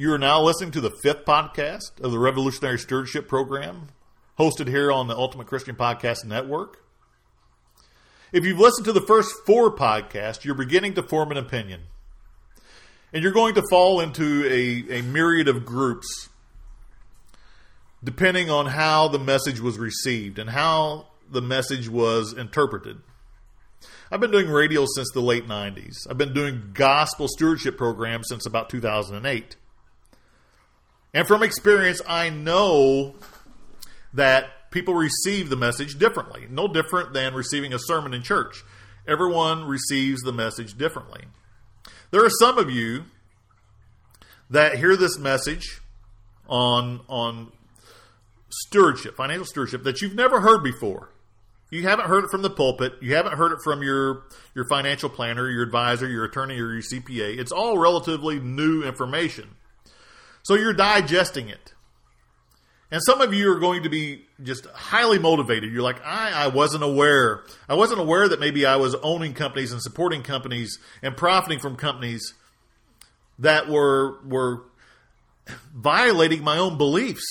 You are now listening to the fifth podcast of the Revolutionary Stewardship Program, hosted here on the Ultimate Christian Podcast Network. If you've listened to the first four podcasts, you're beginning to form an opinion. And you're going to fall into a, a myriad of groups depending on how the message was received and how the message was interpreted. I've been doing radio since the late 90s. I've been doing gospel stewardship programs since about 2008. And from experience, I know that people receive the message differently. No different than receiving a sermon in church. Everyone receives the message differently. There are some of you that hear this message on on stewardship, financial stewardship that you've never heard before. You haven't heard it from the pulpit. You haven't heard it from your your financial planner, your advisor, your attorney, or your CPA. It's all relatively new information. So you're digesting it. And some of you are going to be just highly motivated. You're like, I, I wasn't aware. I wasn't aware that maybe I was owning companies and supporting companies and profiting from companies that were were violating my own beliefs.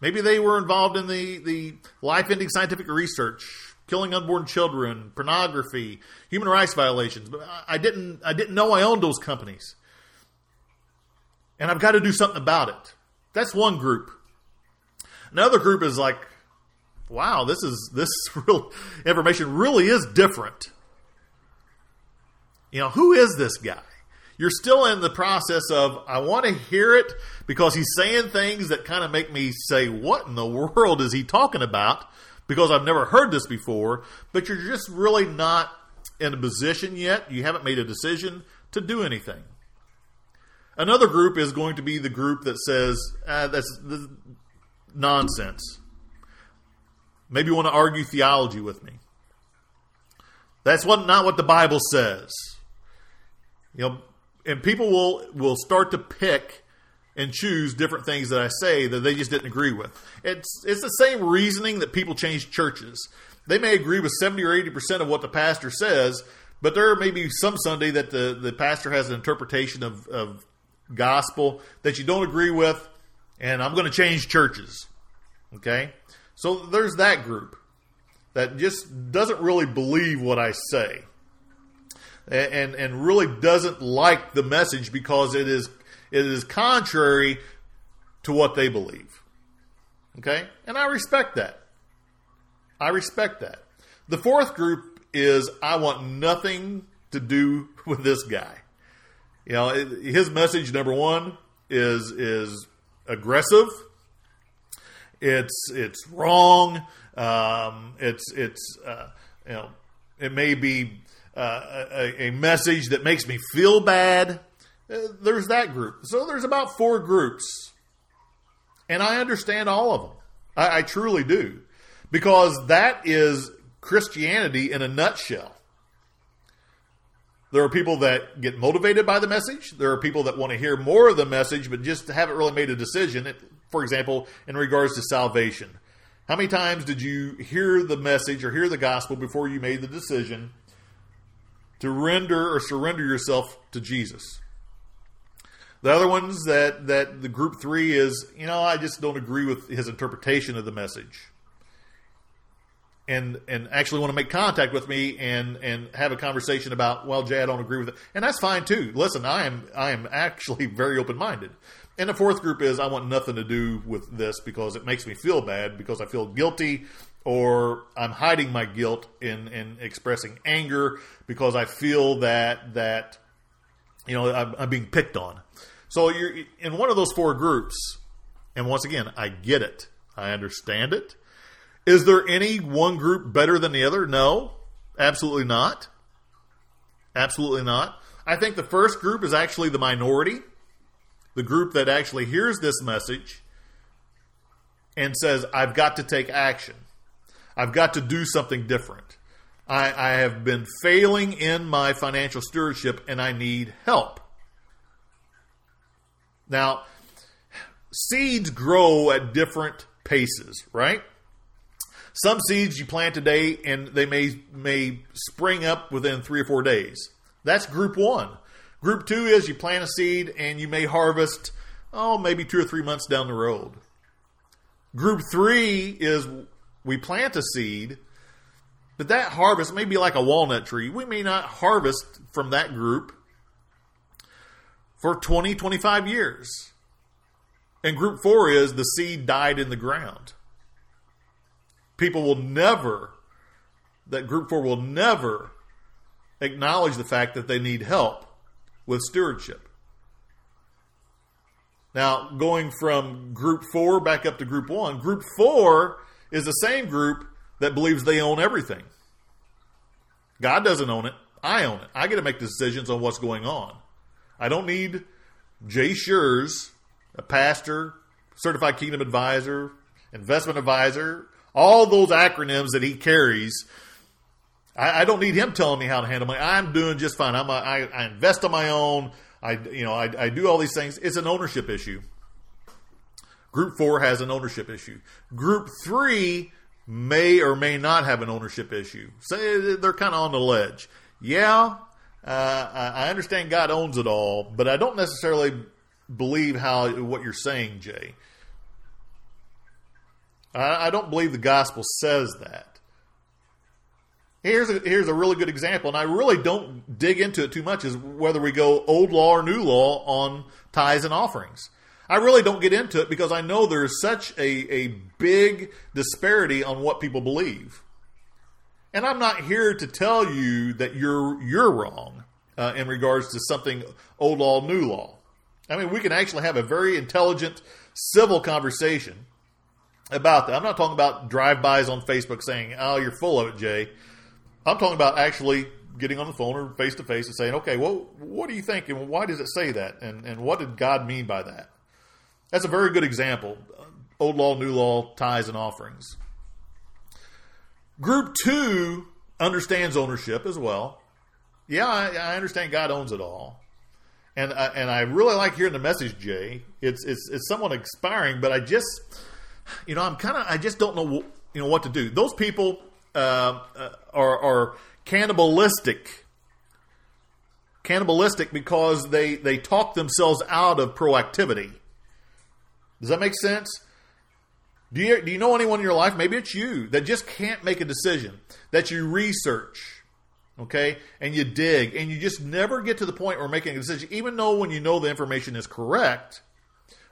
Maybe they were involved in the, the life ending scientific research, killing unborn children, pornography, human rights violations. But I didn't I didn't know I owned those companies and I've got to do something about it. That's one group. Another group is like, wow, this is this real information really is different. You know, who is this guy? You're still in the process of I want to hear it because he's saying things that kind of make me say, what in the world is he talking about? Because I've never heard this before, but you're just really not in a position yet. You haven't made a decision to do anything. Another group is going to be the group that says, ah, that's, nonsense. Maybe you want to argue theology with me. That's what not what the Bible says. You know, and people will will start to pick and choose different things that I say that they just didn't agree with. It's it's the same reasoning that people change churches. They may agree with 70 or 80% of what the pastor says, but there may be some Sunday that the, the pastor has an interpretation of, of gospel that you don't agree with, and I'm going to change churches. Okay? So there's that group that just doesn't really believe what I say. And, and really doesn't like the message because it is it is contrary to what they believe. Okay? And I respect that. I respect that. The fourth group is I want nothing to do with this guy. You know, his message number one is is aggressive. It's it's wrong. Um, it's it's uh, you know it may be uh, a, a, message that makes me feel bad. Uh, there's that group. So there's about four groups, and I understand all of them. I, I truly do, because that is Christianity in a nutshell. There are people that get motivated by the message. There are people that want to hear more of the message, but just haven't really made a decision. For example, in regards to salvation, how many times did you hear the message or hear the gospel before you made the decision to render or surrender yourself to Jesus? The other ones that that the group three is, you know, I just don't agree with his interpretation of the message and and actually want to make contact with me and and have a conversation about well jay i don't agree with it. And that's fine too. Listen i am i am actually very open-minded. And the fourth group is i want nothing to do with this because it makes me feel bad because i feel guilty or i'm hiding my guilt in in expressing anger because i feel that that you know i'm, I'm being picked on. So you're in one of those four groups and once again i get it. I understand it is there any one group better than the other? No, absolutely not. Absolutely not. I think the first group is actually the minority. the group that actually hears this message and says, I've got to take action. I've got to do something different. I, I have been failing in my financial stewardship and I need help. Now, seeds grow at different paces, right? Some seeds you plant today and they may may spring up within 3 or 4 days. That's group 1. Group 2 is you plant a seed and you may harvest oh maybe 2 or 3 months down the road. Group 3 is we plant a seed but that harvest may be like a walnut tree. We may not harvest from that group for 20, 25 years. And group four is the seed died in the ground. People will never, that group four will never acknowledge the fact that they need help with stewardship. Now, going from group four back up to group one, group four is the same group that believes they own everything. God doesn't own it. I own it. I get to make decisions on what's going on. I don't need Jay Shures, a pastor, certified kingdom advisor, investment advisor, all those acronyms that he carries. I, I, don't need him telling me how to handle money. I'm doing just fine. I'm a, I, I invest on my own. I you know I, I do all these things. It's an ownership issue. Group four has an ownership issue. Group three may or may not have an ownership issue. So they're kind of on the ledge. Yeah, uh, I understand God owns it all, but I don't necessarily believe how what you're saying, Jay. I, I don't believe the gospel says that. Here's a, here's a really good example, and I really don't dig into it too much. Is whether we go old law or new law on tithes and offerings. I really don't get into it because I know there's such a, a big disparity on what people believe. And I'm not here to tell you that you're you're wrong uh, in regards to something old law, new law. I mean, we can actually have a very intelligent, civil conversation about that. I'm not talking about drive-bys on Facebook saying, "Oh, you're full of it, Jay." I'm talking about actually getting on the phone or face to face and saying, "Okay, well, what do you think, and why does it say that, and and what did God mean by that?" That's a very good example. Old law, new law, tithes and offerings. Group two understands ownership as well. Yeah, I, I understand God owns it all, and I, and I really like hearing the message, Jay. It's it's it's somewhat inspiring, but I just, you know, I'm kind of I just don't know you know what to do. Those people uh, uh, are are cannibalistic cannibalistic because they they talk themselves out of proactivity. Does that make sense? Do you, do you know anyone in your life, maybe it's you, that just can't make a decision, that you research, okay, and you dig, and you just never get to the point where making a decision, even though when you know the information is correct,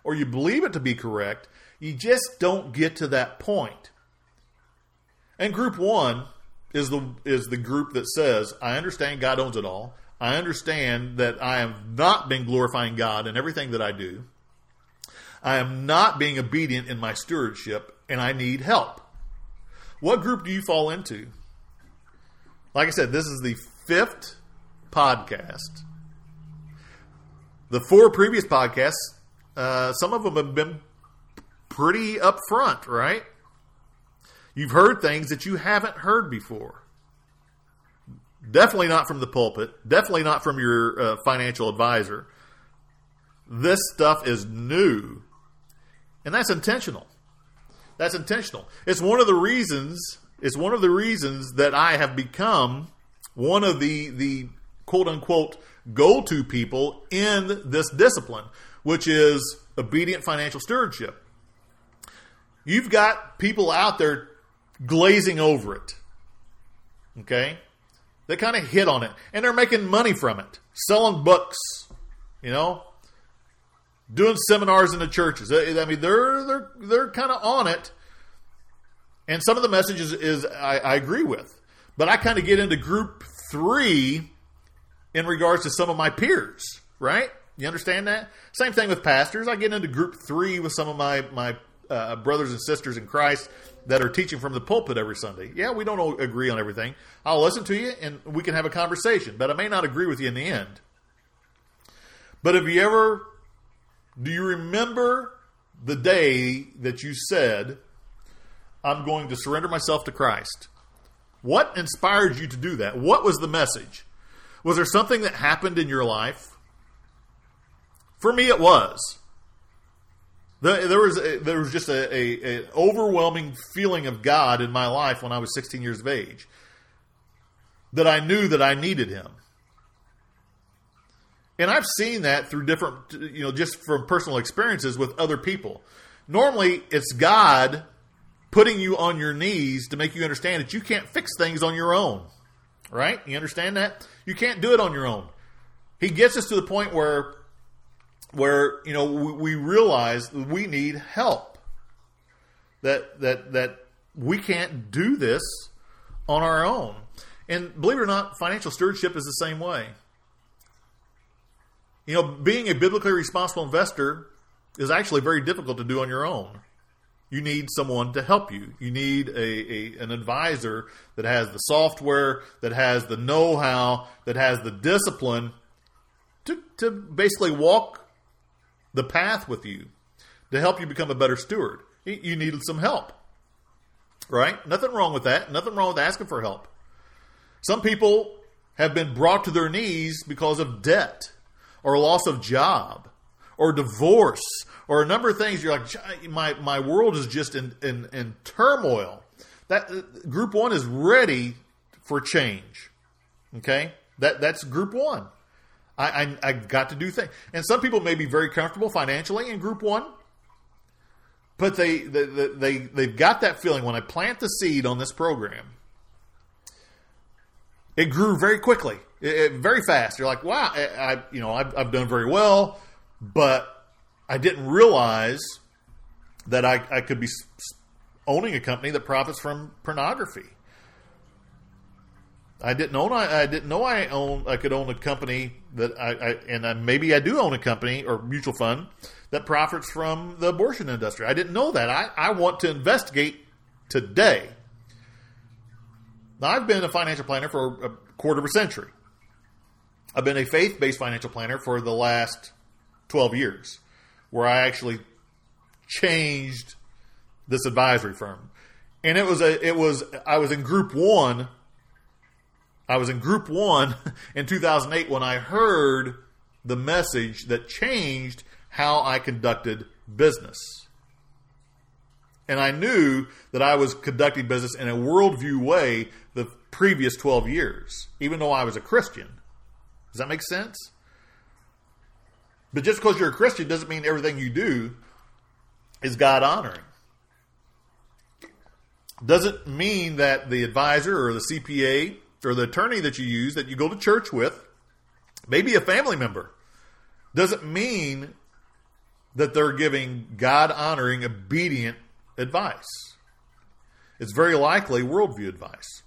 or you believe it to be correct, you just don't get to that point. And group one is the is the group that says, I understand God owns it all. I understand that I have not been glorifying God in everything that I do. I am not being obedient in my stewardship and I need help. What group do you fall into? Like I said, this is the fifth podcast. The four previous podcasts, uh, some of them have been pretty upfront, right? You've heard things that you haven't heard before. Definitely not from the pulpit. Definitely not from your uh, financial advisor. This stuff is new and that's intentional. That's intentional. It's one of the reasons. It's one of the reasons that I have become one of the the quote unquote go to people in this discipline, which is obedient financial stewardship. You've got people out there glazing over it. Okay? They kind of hit on it and they're making money from it, selling books, you know, doing seminars in the churches. I mean, they're they're they're kind of on it, and some of the messages is I, I agree with, but I kind of get into group three in regards to some of my peers. Right? You understand that? Same thing with pastors. I get into group three with some of my my uh, brothers and sisters in Christ that are teaching from the pulpit every Sunday. Yeah, we don't agree on everything. I'll listen to you and we can have a conversation, but I may not agree with you in the end. But have you ever Do you remember the day that you said, I'm going to surrender myself to Christ? What inspired you to do that? What was the message? Was there something that happened in your life? For me, it was. There was a, there was just a, a, a, overwhelming feeling of God in my life when I was 16 years of age. That I knew that I needed Him, and I've seen that through different, you know, just from personal experiences with other people. Normally, it's God putting you on your knees to make you understand that you can't fix things on your own. Right? You understand that? You can't do it on your own. He gets us to the point where where you know we, we realize we need help. That that that we can't do this on our own. And believe it or not, financial stewardship is the same way. You know, being a biblically responsible investor is actually very difficult to do on your own. You need someone to help you. You need a, a an advisor that has the software, that has the know-how, that has the discipline to, to basically walk the path with you to help you become a better steward. You needed some help, right? Nothing wrong with that. Nothing wrong with asking for help. Some people have been brought to their knees because of debt or loss of job or divorce or a number of things. You're like, my, my world is just in, in, in turmoil. That uh, group one is ready for change. Okay. That, that's group one. I, I, I got to do things. And some people may be very comfortable financially in group one, but they, they, they, they've got that feeling when I plant the seed on this program, it grew very quickly, it, it, very fast. You're like, wow, I, I you know, I've, I've, done very well, but I didn't realize that I, I could be owning a company that profits from pornography. I didn't own. I, I, didn't know I own. I could own a company that I, I and I, maybe I do own a company or mutual fund that profits from the abortion industry. I didn't know that. I, I want to investigate today. Now I've been a financial planner for a quarter of a century. I've been a faith-based financial planner for the last twelve years, where I actually changed this advisory firm, and it was a. It was I was in group one I was in group one in 2008 when I heard the message that changed how I conducted business. And I knew that I was conducting business in a worldview way the previous 12 years, even though I was a Christian. Does that make sense? But just because you're a Christian doesn't mean everything you do is God honoring. Doesn't mean that the advisor or the CPA or the attorney that you use that you go to church with, maybe a family member, doesn't mean that they're giving God honoring, obedient advice. It's very likely worldview advice.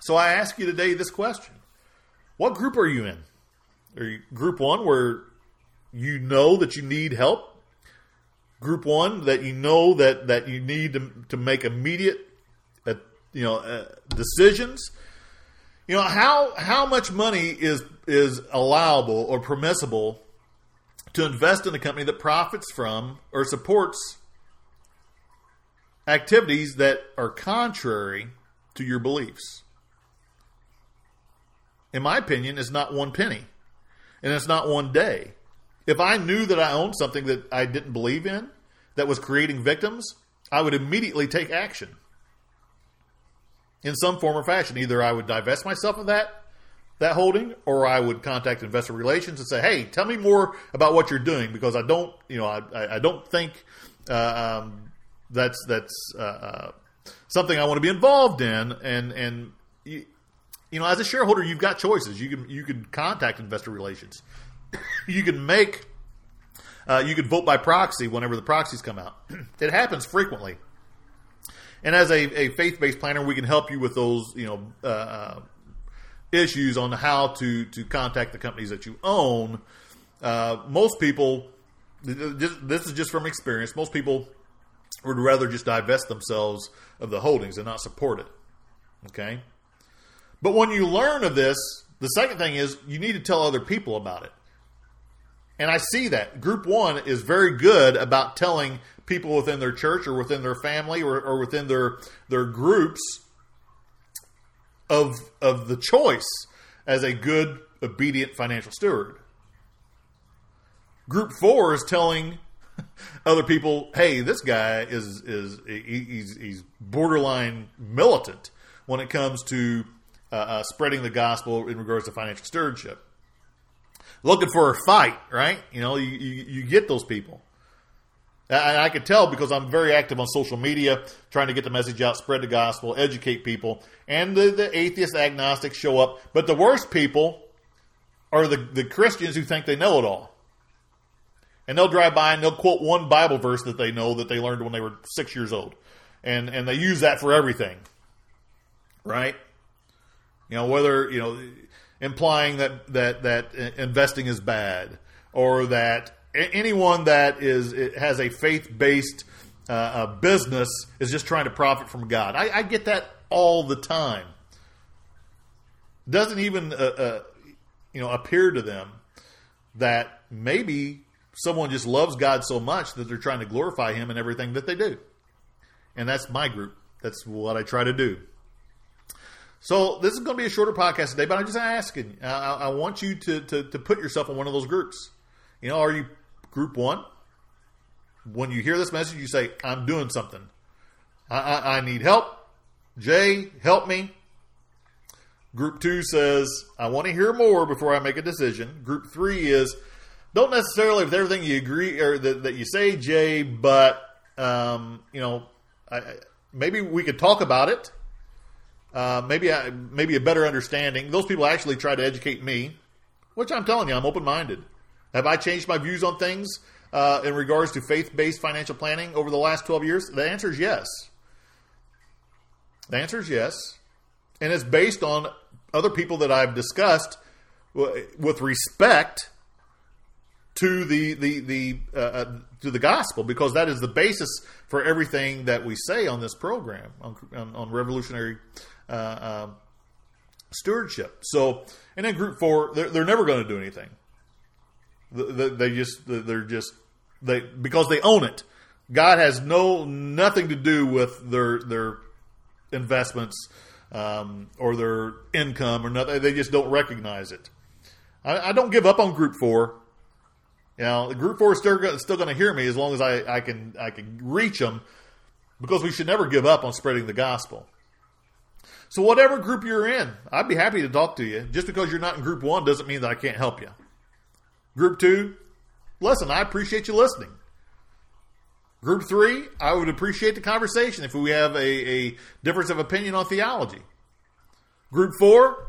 So I ask you today this question What group are you in? Are you group one where you know that you need help? Group one that you know that, that you need to, to make immediate uh, you know uh, decisions you know how how much money is is allowable or permissible to invest in a company that profits from or supports activities that are contrary to your beliefs. In my opinion, it's not one penny, and it's not one day. If I knew that I owned something that I didn't believe in, that was creating victims, I would immediately take action in some form or fashion. Either I would divest myself of that that holding, or I would contact investor relations and say, "Hey, tell me more about what you're doing because I don't, you know, I, I don't think uh, um, that's that's uh, uh, something I want to be involved in." And and you, you know, as a shareholder, you've got choices. You can you can contact investor relations. you can make uh, you can vote by proxy whenever the proxies come out. it happens frequently. And as a, a faith based planner, we can help you with those, you know, uh, uh, issues on how to to contact the companies that you own. Uh, most people, this is just from experience. Most people would rather just divest themselves of the holdings and not support it. Okay, but when you learn of this, the second thing is you need to tell other people about it. And I see that. Group one is very good about telling people within their church or within their family or, or within their their groups of of the choice as a good, obedient financial steward. Group four is telling other people, "Hey, this guy is is he's he's borderline militant when it comes to uh, uh, spreading the gospel in regards to financial stewardship." Looking for a fight, right? You know, you, you, you get those people. I, I could tell because I'm very active on social media, trying to get the message out, spread the gospel, educate people. And the, the atheist agnostics show up. But the worst people are the, the Christians who think they know it all. And they'll drive by and they'll quote one Bible verse that they know that they learned when they were six years old. And, and they use that for everything. Right? You know, whether, you know, implying that, that, that investing is bad or that anyone that is has a faith based uh, business is just trying to profit from God. I, I get that all the time. Doesn't even uh, uh, you know appear to them that maybe someone just loves God so much that they're trying to glorify Him in everything that they do. And that's my group. That's what I try to do. So this is going to be a shorter podcast today, but I'm just asking. I, I want you to, to, to put yourself in one of those groups. You know, are you Group one, when you hear this message, you say, I'm doing something. I, I, I need help. Jay, help me. Group two says, I want to hear more before I make a decision. Group three is, don't necessarily with everything you agree or that, that you say, Jay, but um, you know, I, maybe we could talk about it. Uh, maybe I, maybe a better understanding. Those people actually try to educate me, which I'm telling you, I'm open minded. Have I changed my views on things uh, in regards to faith based financial planning over the last 12 years? The answer is yes. The answer is yes. And it's based on other people that I've discussed with respect to the the the uh, uh, to the gospel because that is the basis for everything that we say on this program on, on, on revolutionary uh, uh stewardship. So, and then group four, they're, they're never going to do anything. They just they're just they because they own it. God has no nothing to do with their their investments um, or their income or nothing. They just don't recognize it. I, I don't give up on Group Four. You know, Group Four is still still going to hear me as long as I, I can I can reach them because we should never give up on spreading the gospel. So whatever group you're in, I'd be happy to talk to you. Just because you're not in Group One doesn't mean that I can't help you. Group two, listen, I appreciate you listening. Group three, I would appreciate the conversation if we have a, a difference of opinion on theology. Group four,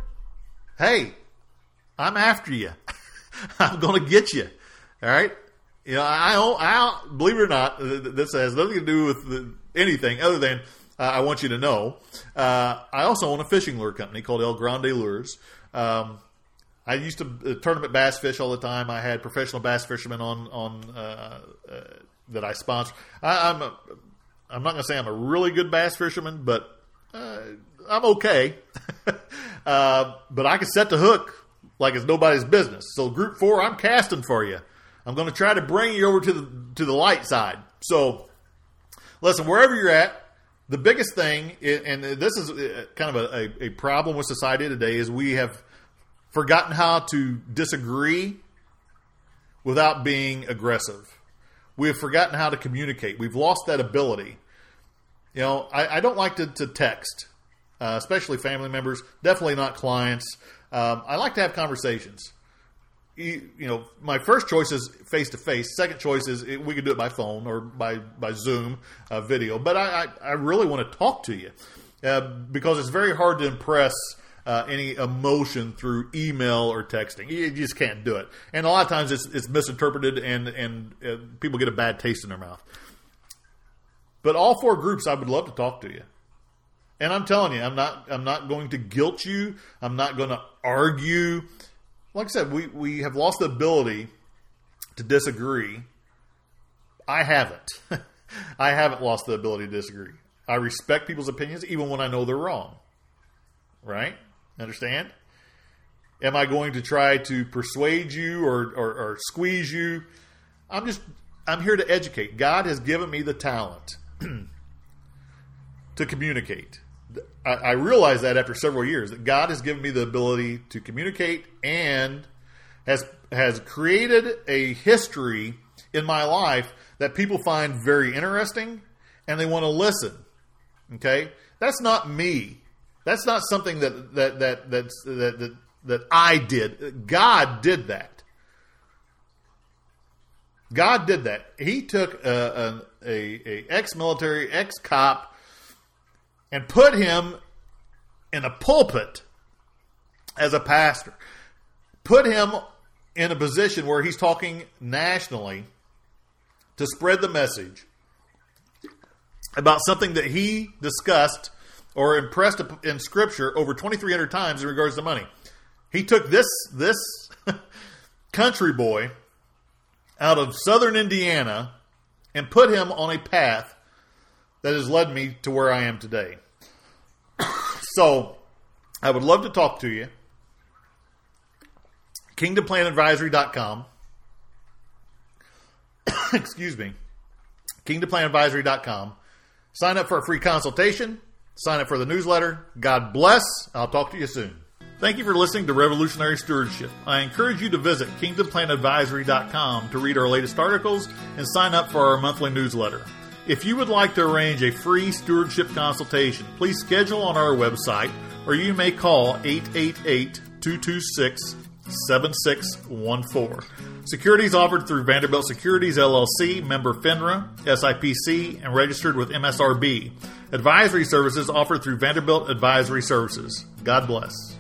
hey, I'm after you. I'm going to get you. All right. You know, I, I believe it or not, this has nothing to do with anything other than uh, I want you to know. Uh, I also own a fishing lure company called El Grande Lures. Um, I used to uh, tournament bass fish all the time. I had professional bass fishermen on on uh, uh, that I sponsor. I, am a, I'm not going to say I'm a really good bass fisherman, but uh, I'm okay. Uh, but I can set the hook like it's nobody's business. So group four, I'm casting for you. I'm going to try to bring you over to the to the light side. So listen, wherever you're at, the biggest thing, and this is uh, kind of a, a, problem with society today, is we have forgotten how to disagree without being aggressive. We have forgotten how to communicate. We've lost that ability. You know, I, I don't like to, to text, uh, especially family members, definitely not clients. Um, I like to have conversations. You, you know, my first choice is face to face. Second choice is we could do it by phone or by by Zoom uh, video. But I, I, I, really want to talk to you uh, because it's very hard to impress uh, any emotion through email or texting. You just can't do it, and a lot of times it's, it's misinterpreted, and and uh, people get a bad taste in their mouth. But all four groups, I would love to talk to you. And I'm telling you, I'm not I'm not going to guilt you. I'm not going to argue. Like I said, we, we have lost the ability to disagree. I haven't. I haven't lost the ability to disagree. I respect people's opinions even when I know they're wrong. Right? Understand? Am I going to try to persuade you or, or, or squeeze you? I'm just, I'm here to educate. God has given me the talent to communicate. I, I realize that after several years that God has given me the ability to communicate and has has created a history in my life that people find very interesting and they want to listen. Okay, that's not me. That's not something that that that that that that I did. God did that. God did that. He took a, a, a ex-military, ex-cop, and put him in a pulpit as a pastor. Put him in a position where he's talking nationally to spread the message about something that he discussed or impressed in Scripture over 2,300 times in regards to money. He took this this country boy out of southern Indiana and put him on a path that has led me to where I am today. so, I would love to talk to you. KingdomPlanAdvisory.com. Excuse me. KingdomPlanAdvisory.com. Sign up for a free consultation. Sign up for the newsletter. God bless. I'll talk to you soon. Thank you for listening to Revolutionary Stewardship. I encourage you to visit KingdomPlanAdvisory.com to read our latest articles and sign up for our monthly newsletter. If you would like to arrange a free stewardship consultation, please schedule on our website or you may call 888 226 7614. Securities offered through Vanderbilt Securities LLC, member FINRA, SIPC, and registered with MSRB. Advisory services offered through Vanderbilt Advisory Services. God bless.